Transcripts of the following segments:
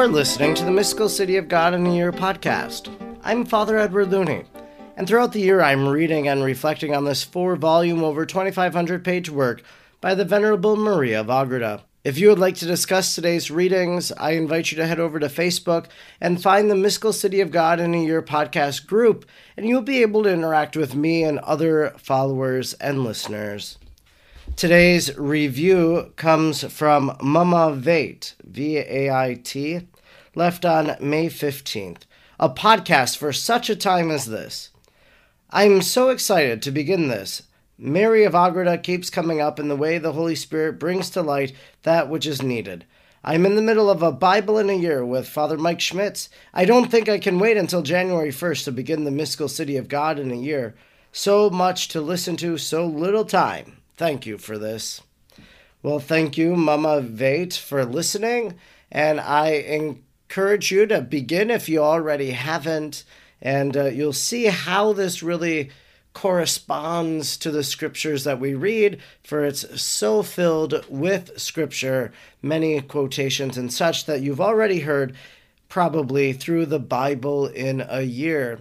are listening to the Mystical City of God in a Year podcast. I'm Father Edward Looney, and throughout the year I'm reading and reflecting on this four volume, over 2,500 page work by the Venerable Maria of Agreda. If you would like to discuss today's readings, I invite you to head over to Facebook and find the Mystical City of God in a Year podcast group, and you'll be able to interact with me and other followers and listeners. Today's review comes from Mama Vait, V A I T, left on May 15th, a podcast for such a time as this. I'm so excited to begin this Mary of Agreda keeps coming up in the way the Holy Spirit brings to light that which is needed. I'm in the middle of a Bible in a year with Father Mike Schmitz. I don't think I can wait until January 1st to begin the mystical city of God in a year. So much to listen to, so little time. Thank you for this. Well, thank you, Mama Vait, for listening. And I encourage you to begin if you already haven't. And uh, you'll see how this really corresponds to the scriptures that we read, for it's so filled with scripture, many quotations and such that you've already heard probably through the Bible in a year.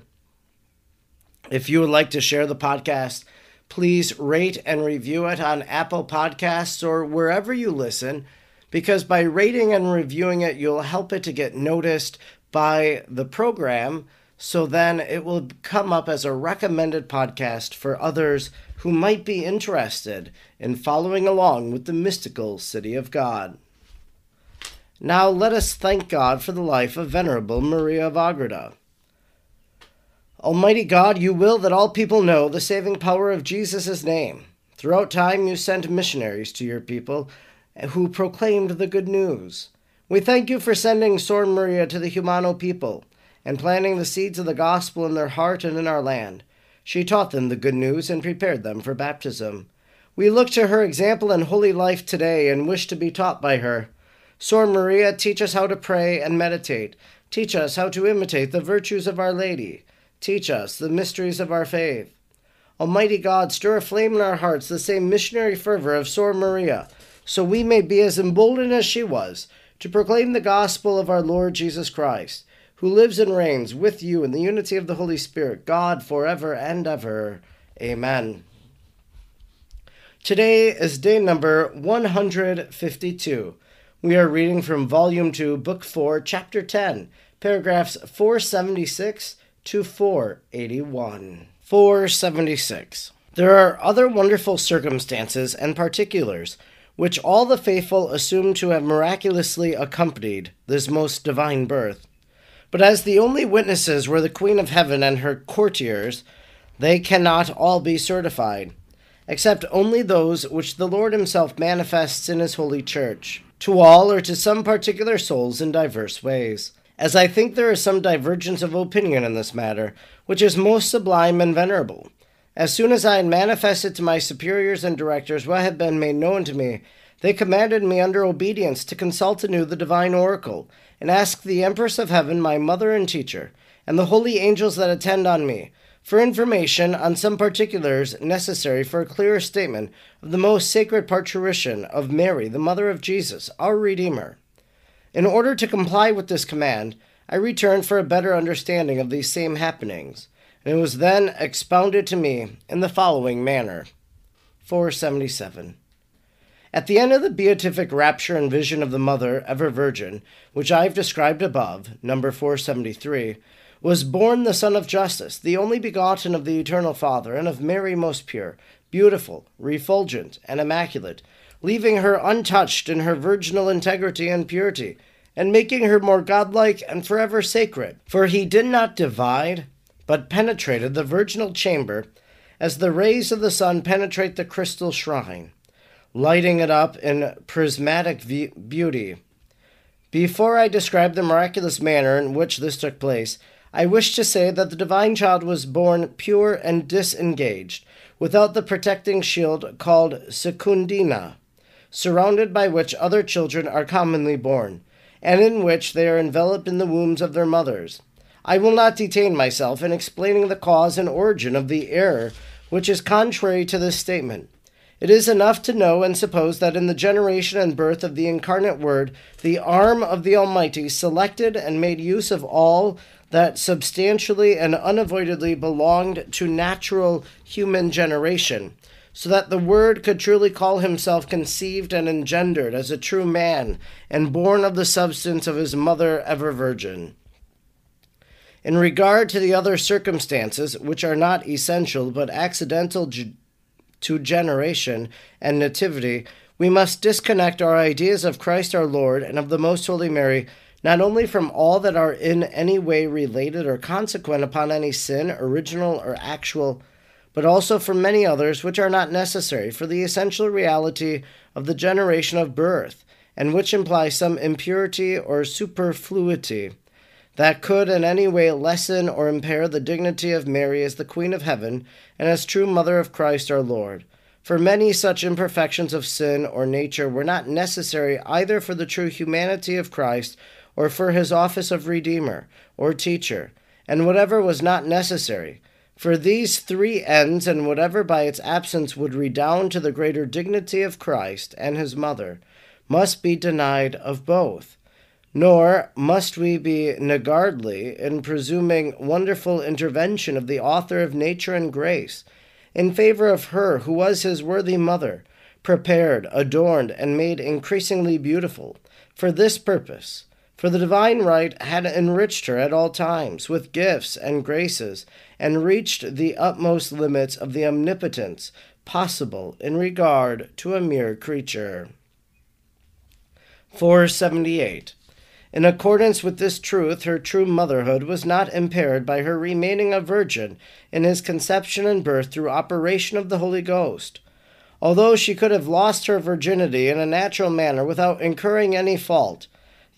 If you would like to share the podcast, please rate and review it on Apple Podcasts or wherever you listen, because by rating and reviewing it, you'll help it to get noticed by the program so then it will come up as a recommended podcast for others who might be interested in following along with the mystical city of God. Now let us thank God for the life of Venerable Maria of Agreda. Almighty God, you will that all people know the saving power of Jesus' name. Throughout time, you sent missionaries to your people who proclaimed the good news. We thank you for sending Sor Maria to the Jumano people and planting the seeds of the gospel in their heart and in our land. She taught them the good news and prepared them for baptism. We look to her example and holy life today and wish to be taught by her. Sor Maria, teach us how to pray and meditate. Teach us how to imitate the virtues of Our Lady. Teach us the mysteries of our faith. Almighty God, stir aflame in our hearts the same missionary fervor of Sor Maria, so we may be as emboldened as she was to proclaim the gospel of our Lord Jesus Christ who lives and reigns with you in the unity of the Holy Spirit, God, forever and ever. Amen. Today is day number 152. We are reading from Volume 2, Book 4, Chapter 10, paragraphs 476 to 481. 476. There are other wonderful circumstances and particulars which all the faithful assume to have miraculously accompanied this most divine birth but as the only witnesses were the Queen of Heaven and her courtiers, they cannot all be certified, except only those which the Lord Himself manifests in His holy church, to all or to some particular souls in diverse ways. As I think there is some divergence of opinion in this matter, which is most sublime and venerable. As soon as I had manifested to my superiors and directors what had been made known to me, they commanded me under obedience to consult anew the divine oracle and ask the Empress of Heaven, my mother and teacher, and the holy angels that attend on me, for information on some particulars necessary for a clearer statement of the most sacred parturition of Mary, the mother of Jesus, our Redeemer. In order to comply with this command, I returned for a better understanding of these same happenings, and it was then expounded to me in the following manner. 477. At the end of the beatific rapture and vision of the Mother, ever Virgin, which I have described above, number 473, was born the Son of Justice, the only begotten of the Eternal Father, and of Mary most pure, beautiful, refulgent, and immaculate, leaving her untouched in her virginal integrity and purity, and making her more godlike and forever sacred. For he did not divide, but penetrated the virginal chamber, as the rays of the sun penetrate the crystal shrine lighting it up in prismatic beauty. Before I describe the miraculous manner in which this took place, I wish to say that the divine child was born pure and disengaged, without the protecting shield called secundina, surrounded by which other children are commonly born, and in which they are enveloped in the wombs of their mothers. I will not detain myself in explaining the cause and origin of the error which is contrary to this statement. It is enough to know and suppose that in the generation and birth of the incarnate Word, the arm of the Almighty selected and made use of all that substantially and unavoidably belonged to natural human generation, so that the Word could truly call himself conceived and engendered as a true man, and born of the substance of his mother, ever virgin. In regard to the other circumstances, which are not essential but accidental to generation and nativity, we must disconnect our ideas of Christ our Lord and of the Most Holy Mary not only from all that are in any way related or consequent upon any sin, original or actual, but also for many others which are not necessary for the essential reality of the generation of birth, and which imply some impurity or superfluity that could in any way lessen or impair the dignity of Mary as the Queen of Heaven and as true Mother of Christ our Lord. For many such imperfections of sin or nature were not necessary either for the true humanity of Christ or for his office of Redeemer or Teacher, and whatever was not necessary. For these three ends, and whatever by its absence would redound to the greater dignity of Christ and his mother, must be denied of both. Nor must we be niggardly in presuming wonderful intervention of the author of nature and grace in favor of her who was his worthy mother, prepared, adorned, and made increasingly beautiful for this purpose. For the divine right had enriched her at all times with gifts and graces, and reached the utmost limits of the omnipotence possible in regard to a mere creature. 478. In accordance with this truth, her true motherhood was not impaired by her remaining a virgin in his conception and birth through operation of the Holy Ghost. Although she could have lost her virginity in a natural manner without incurring any fault,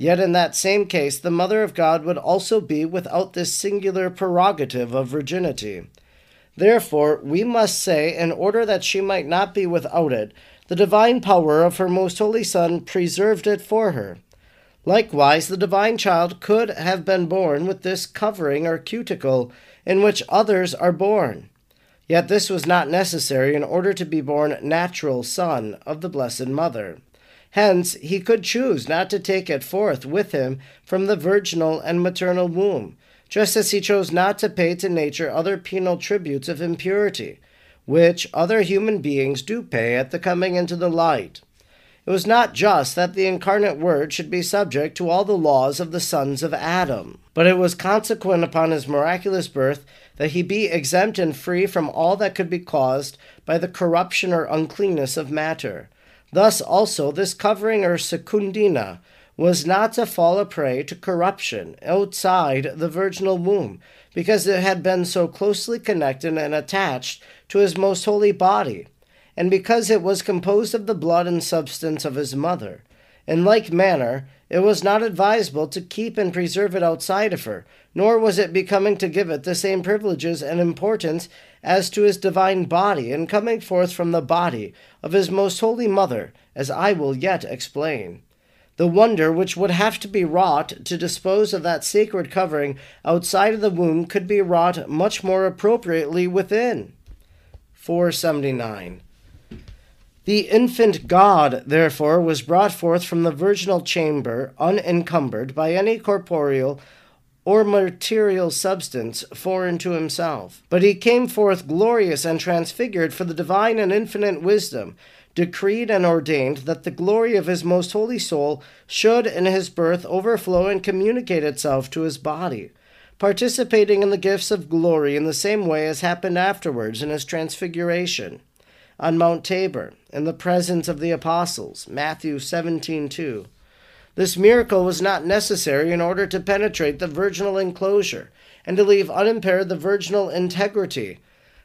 yet in that same case the Mother of God would also be without this singular prerogative of virginity. Therefore, we must say, in order that she might not be without it, the divine power of her most holy Son preserved it for her. Likewise, the divine child could have been born with this covering or cuticle in which others are born. Yet this was not necessary in order to be born natural son of the Blessed Mother. Hence, he could choose not to take it forth with him from the virginal and maternal womb, just as he chose not to pay to nature other penal tributes of impurity, which other human beings do pay at the coming into the light. It was not just that the incarnate Word should be subject to all the laws of the sons of Adam, but it was consequent upon his miraculous birth that he be exempt and free from all that could be caused by the corruption or uncleanness of matter. Thus also this covering or secundina was not to fall a prey to corruption outside the virginal womb, because it had been so closely connected and attached to his most holy body and because it was composed of the blood and substance of his mother. In like manner, it was not advisable to keep and preserve it outside of her, nor was it becoming to give it the same privileges and importance as to his divine body in coming forth from the body of his most holy mother, as I will yet explain. The wonder which would have to be wrought to dispose of that sacred covering outside of the womb could be wrought much more appropriately within. 479. The infant God, therefore, was brought forth from the virginal chamber, unencumbered by any corporeal or material substance foreign to himself. But he came forth glorious and transfigured for the divine and infinite wisdom, decreed and ordained that the glory of his most holy soul should in his birth overflow and communicate itself to his body, participating in the gifts of glory in the same way as happened afterwards in his transfiguration on Mount Tabor in the presence of the apostles. Matthew 17:2. This miracle was not necessary in order to penetrate the virginal enclosure and to leave unimpaired the virginal integrity.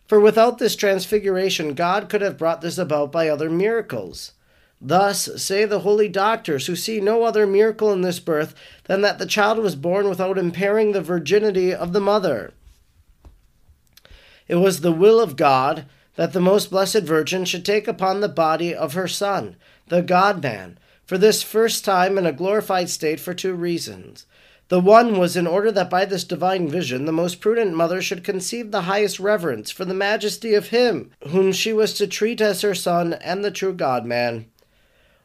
For without this transfiguration, God could have brought this about by other miracles. Thus say the holy doctors, who see no other miracle in this birth than that the child was born without impairing the virginity of the mother. It was the will of God that the most blessed Virgin should take upon the body of her Son, the God man, for this first time in a glorified state for two reasons. The one was in order that by this divine vision the most prudent mother should conceive the highest reverence for the majesty of him whom she was to treat as her son and the true God man.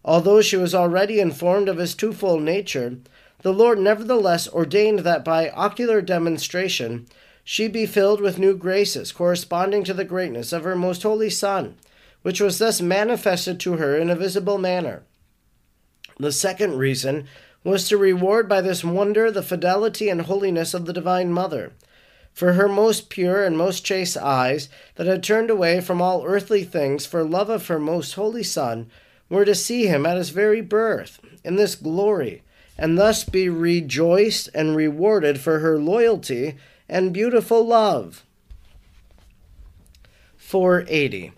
Although she was already informed of his twofold nature, the Lord nevertheless ordained that by ocular demonstration she be filled with new graces corresponding to the greatness of her most holy Son, which was thus manifested to her in a visible manner. The second reason was to reward by this wonder the fidelity and holiness of the Divine Mother. For her most pure and most chaste eyes, that had turned away from all earthly things for love of her most holy Son, were to see him at his very birth, in this glory, and thus be rejoiced and rewarded for her loyalty and beautiful love. 480.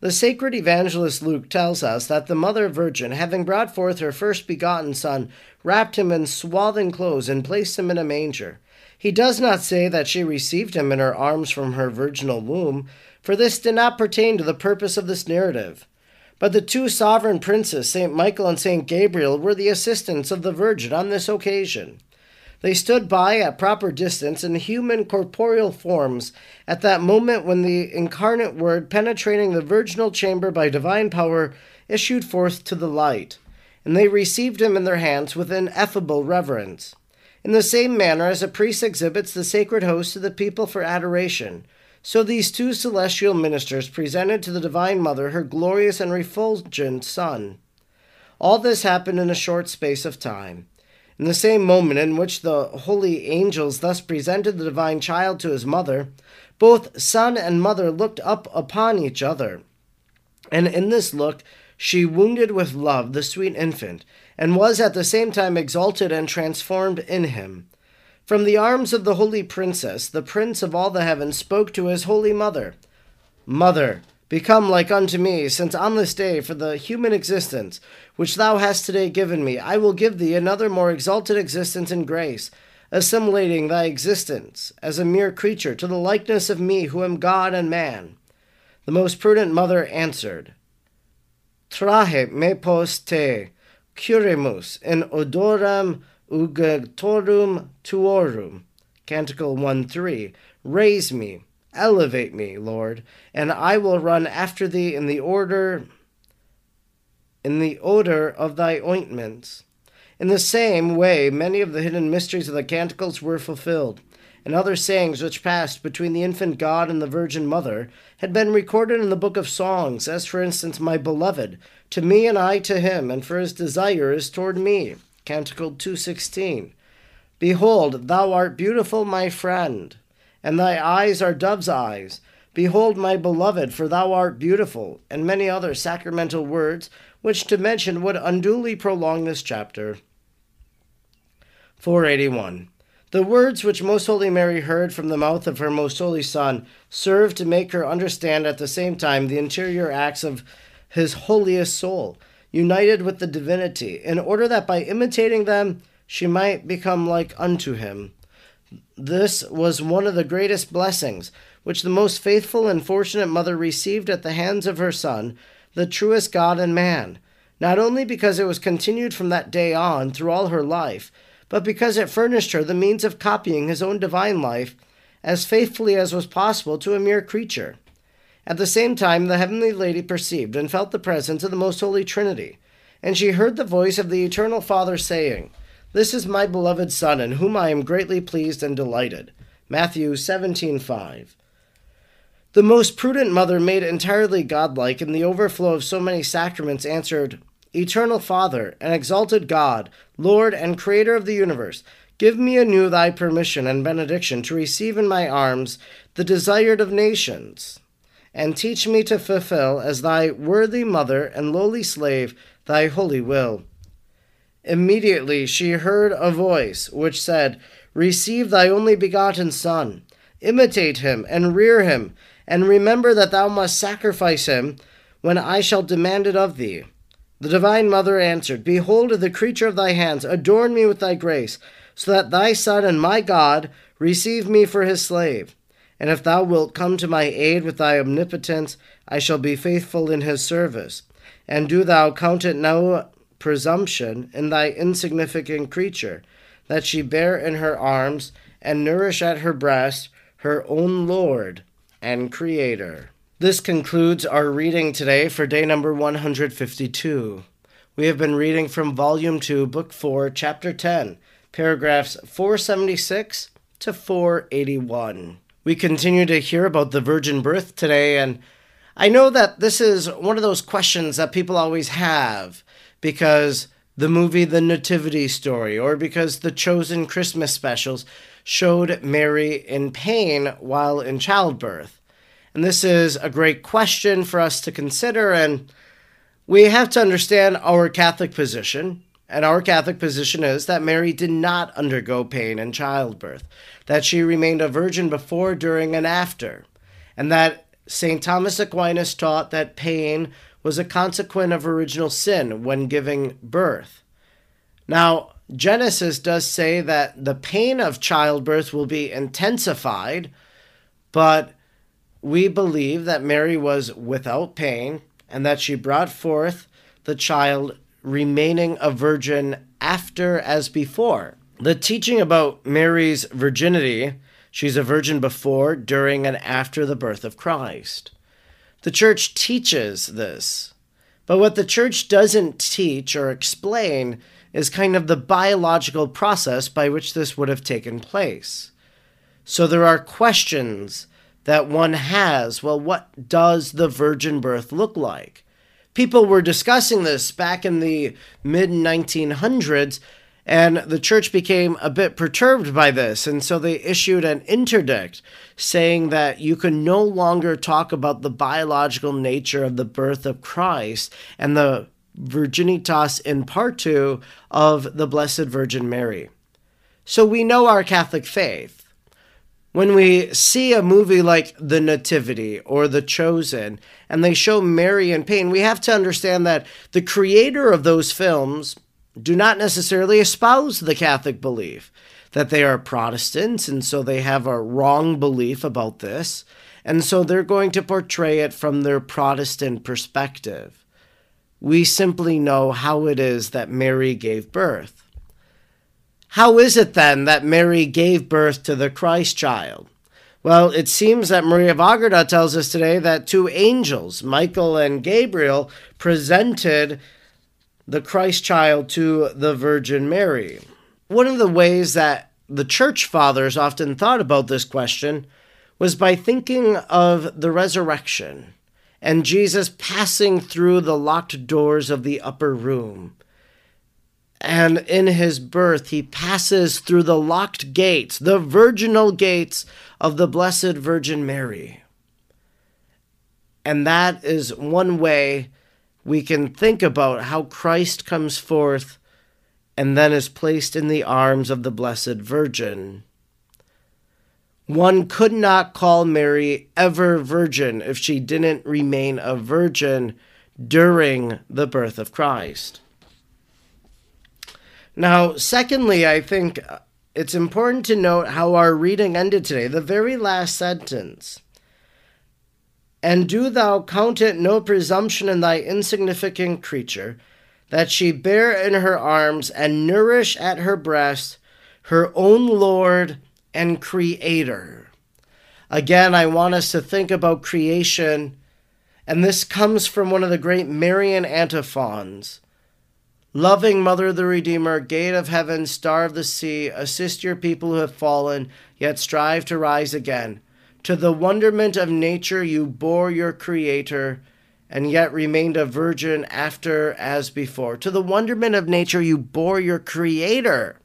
The sacred evangelist Luke tells us that the Mother Virgin, having brought forth her first begotten Son, wrapped him in swathing clothes and placed him in a manger. He does not say that she received him in her arms from her virginal womb, for this did not pertain to the purpose of this narrative. But the two sovereign princes, St. Michael and St. Gabriel, were the assistants of the Virgin on this occasion. They stood by at proper distance in human corporeal forms at that moment when the incarnate Word, penetrating the virginal chamber by divine power, issued forth to the light, and they received him in their hands with ineffable reverence. In the same manner as a priest exhibits the sacred host to the people for adoration, so these two celestial ministers presented to the Divine Mother her glorious and refulgent Son. All this happened in a short space of time. In the same moment in which the holy angels thus presented the divine child to his mother, both son and mother looked up upon each other. And in this look, she wounded with love the sweet infant, and was at the same time exalted and transformed in him. From the arms of the holy princess, the prince of all the heavens spoke to his holy mother Mother, Become like unto me, since on this day, for the human existence which thou hast today given me, I will give thee another more exalted existence in grace, assimilating thy existence as a mere creature to the likeness of me, who am God and man. The most prudent mother answered, Trahe me post te, curremus in odorem unguentorum tuorum. Canticle 1 3. Raise me Elevate me, Lord, and I will run after thee in the order in the odor of thy ointments. In the same way, many of the hidden mysteries of the canticles were fulfilled, and other sayings which passed between the infant God and the Virgin Mother had been recorded in the book of songs, as for instance, My beloved, to me and I to him, and for his desire is toward me. Canticle 216. Behold, thou art beautiful, my friend and thy eyes are dove's eyes. Behold, my beloved, for thou art beautiful, and many other sacramental words, which to mention would unduly prolong this chapter. 481. The words which Most Holy Mary heard from the mouth of her Most Holy Son served to make her understand at the same time the interior acts of his holiest soul, united with the divinity, in order that by imitating them she might become like unto him. This was one of the greatest blessings which the most faithful and fortunate mother received at the hands of her Son, the truest God and man, not only because it was continued from that day on through all her life, but because it furnished her the means of copying his own divine life as faithfully as was possible to a mere creature. At the same time, the heavenly lady perceived and felt the presence of the most holy Trinity, and she heard the voice of the eternal Father saying, this is my beloved Son, in whom I am greatly pleased and delighted. Matthew 17:5. The most prudent mother, made entirely godlike in the overflow of so many sacraments, answered, Eternal Father, and exalted God, Lord and Creator of the universe, give me anew thy permission and benediction to receive in my arms the desired of nations, and teach me to fulfill, as thy worthy mother and lowly slave, thy holy will. Immediately she heard a voice which said, Receive thy only begotten Son, imitate him, and rear him, and remember that thou must sacrifice him when I shall demand it of thee. The Divine Mother answered, Behold the creature of thy hands, adorn me with thy grace, so that thy Son and my God receive me for his slave. And if thou wilt come to my aid with thy omnipotence, I shall be faithful in his service. And do thou count it no presumption in thy insignificant creature, that she bear in her arms and nourish at her breast her own Lord and Creator. This concludes our reading today for day number 152. We have been reading from Volume 2, Book 4, Chapter 10, paragraphs 476 to 481. We continue to hear about the virgin birth today, and I know that this is one of those questions that people always have because the movie The Nativity Story or because the chosen Christmas specials showed Mary in pain while in childbirth. And this is a great question for us to consider, and we have to understand our Catholic position. And our Catholic position is that Mary did not undergo pain in childbirth, that she remained a virgin before, during, and after, and that St. Thomas Aquinas taught that pain was a consequence of original sin when giving birth. Now, Genesis does say that the pain of childbirth will be intensified, but we believe that Mary was without pain and that she brought forth the child remaining a virgin after as before. The teaching about Mary's virginity, she's a virgin before, during, and after the birth of Christ. The church teaches this. But what the church doesn't teach or explain is kind of the biological process by which this would have taken place. So there are questions that one has. Well, what does the virgin birth look like? People were discussing this back in the mid 1900s and the church became a bit perturbed by this, and so they issued an interdict saying that you can no longer talk about the biological nature of the birth of Christ and the virginitas in partu of the Blessed Virgin Mary. So we know our Catholic faith. When we see a movie like The Nativity or The Chosen and they show Mary in pain, we have to understand that the creator of those films do not necessarily espouse the Catholic belief, that they are Protestants, and so they have a wrong belief about this, and so they're going to portray it from their Protestant perspective. We simply know how it is that Mary gave birth. How is it then that Mary gave birth to the Christ child? Well, it seems that Maria of Agreda tells us today that two angels, Michael and Gabriel, presented the Christ child to the Virgin Mary. One of the ways that the church fathers often thought about this question was by thinking of the resurrection and Jesus passing through the locked doors of the upper room. And in his birth, he passes through the locked gates, the virginal gates of the Blessed Virgin Mary. And that is one way we can think about how Christ comes forth and then is placed in the arms of the Blessed Virgin. One could not call Mary ever virgin if she didn't remain a virgin during the birth of Christ. Now, secondly, I think it's important to note how our reading ended today. The very last sentence and do thou count it no presumption in thy insignificant creature, that she bear in her arms and nourish at her breast her own Lord and Creator. Again, I want us to think about creation, and this comes from one of the great Marian antiphons. Loving Mother of the Redeemer, Gate of heaven, Star of the sea, assist your people who have fallen, yet strive to rise again. To the wonderment of nature you bore your Creator, and yet remained a virgin after as before. To the wonderment of nature you bore your Creator.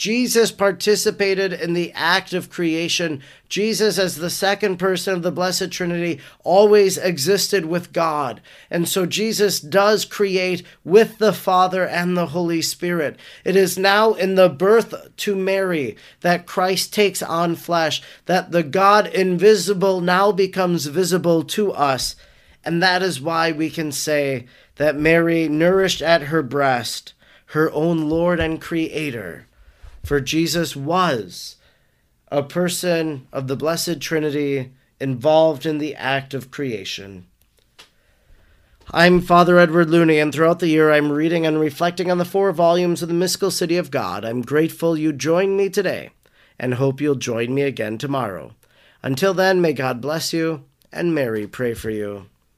Jesus participated in the act of creation. Jesus, as the second person of the Blessed Trinity, always existed with God. And so Jesus does create with the Father and the Holy Spirit. It is now in the birth to Mary that Christ takes on flesh, that the God invisible now becomes visible to us. And that is why we can say that Mary nourished at her breast her own Lord and Creator for Jesus was a person of the Blessed Trinity involved in the act of creation. I'm Father Edward Looney, and throughout the year I'm reading and reflecting on the four volumes of the Mystical City of God. I'm grateful you joined me today and hope you'll join me again tomorrow. Until then, may God bless you and Mary pray for you.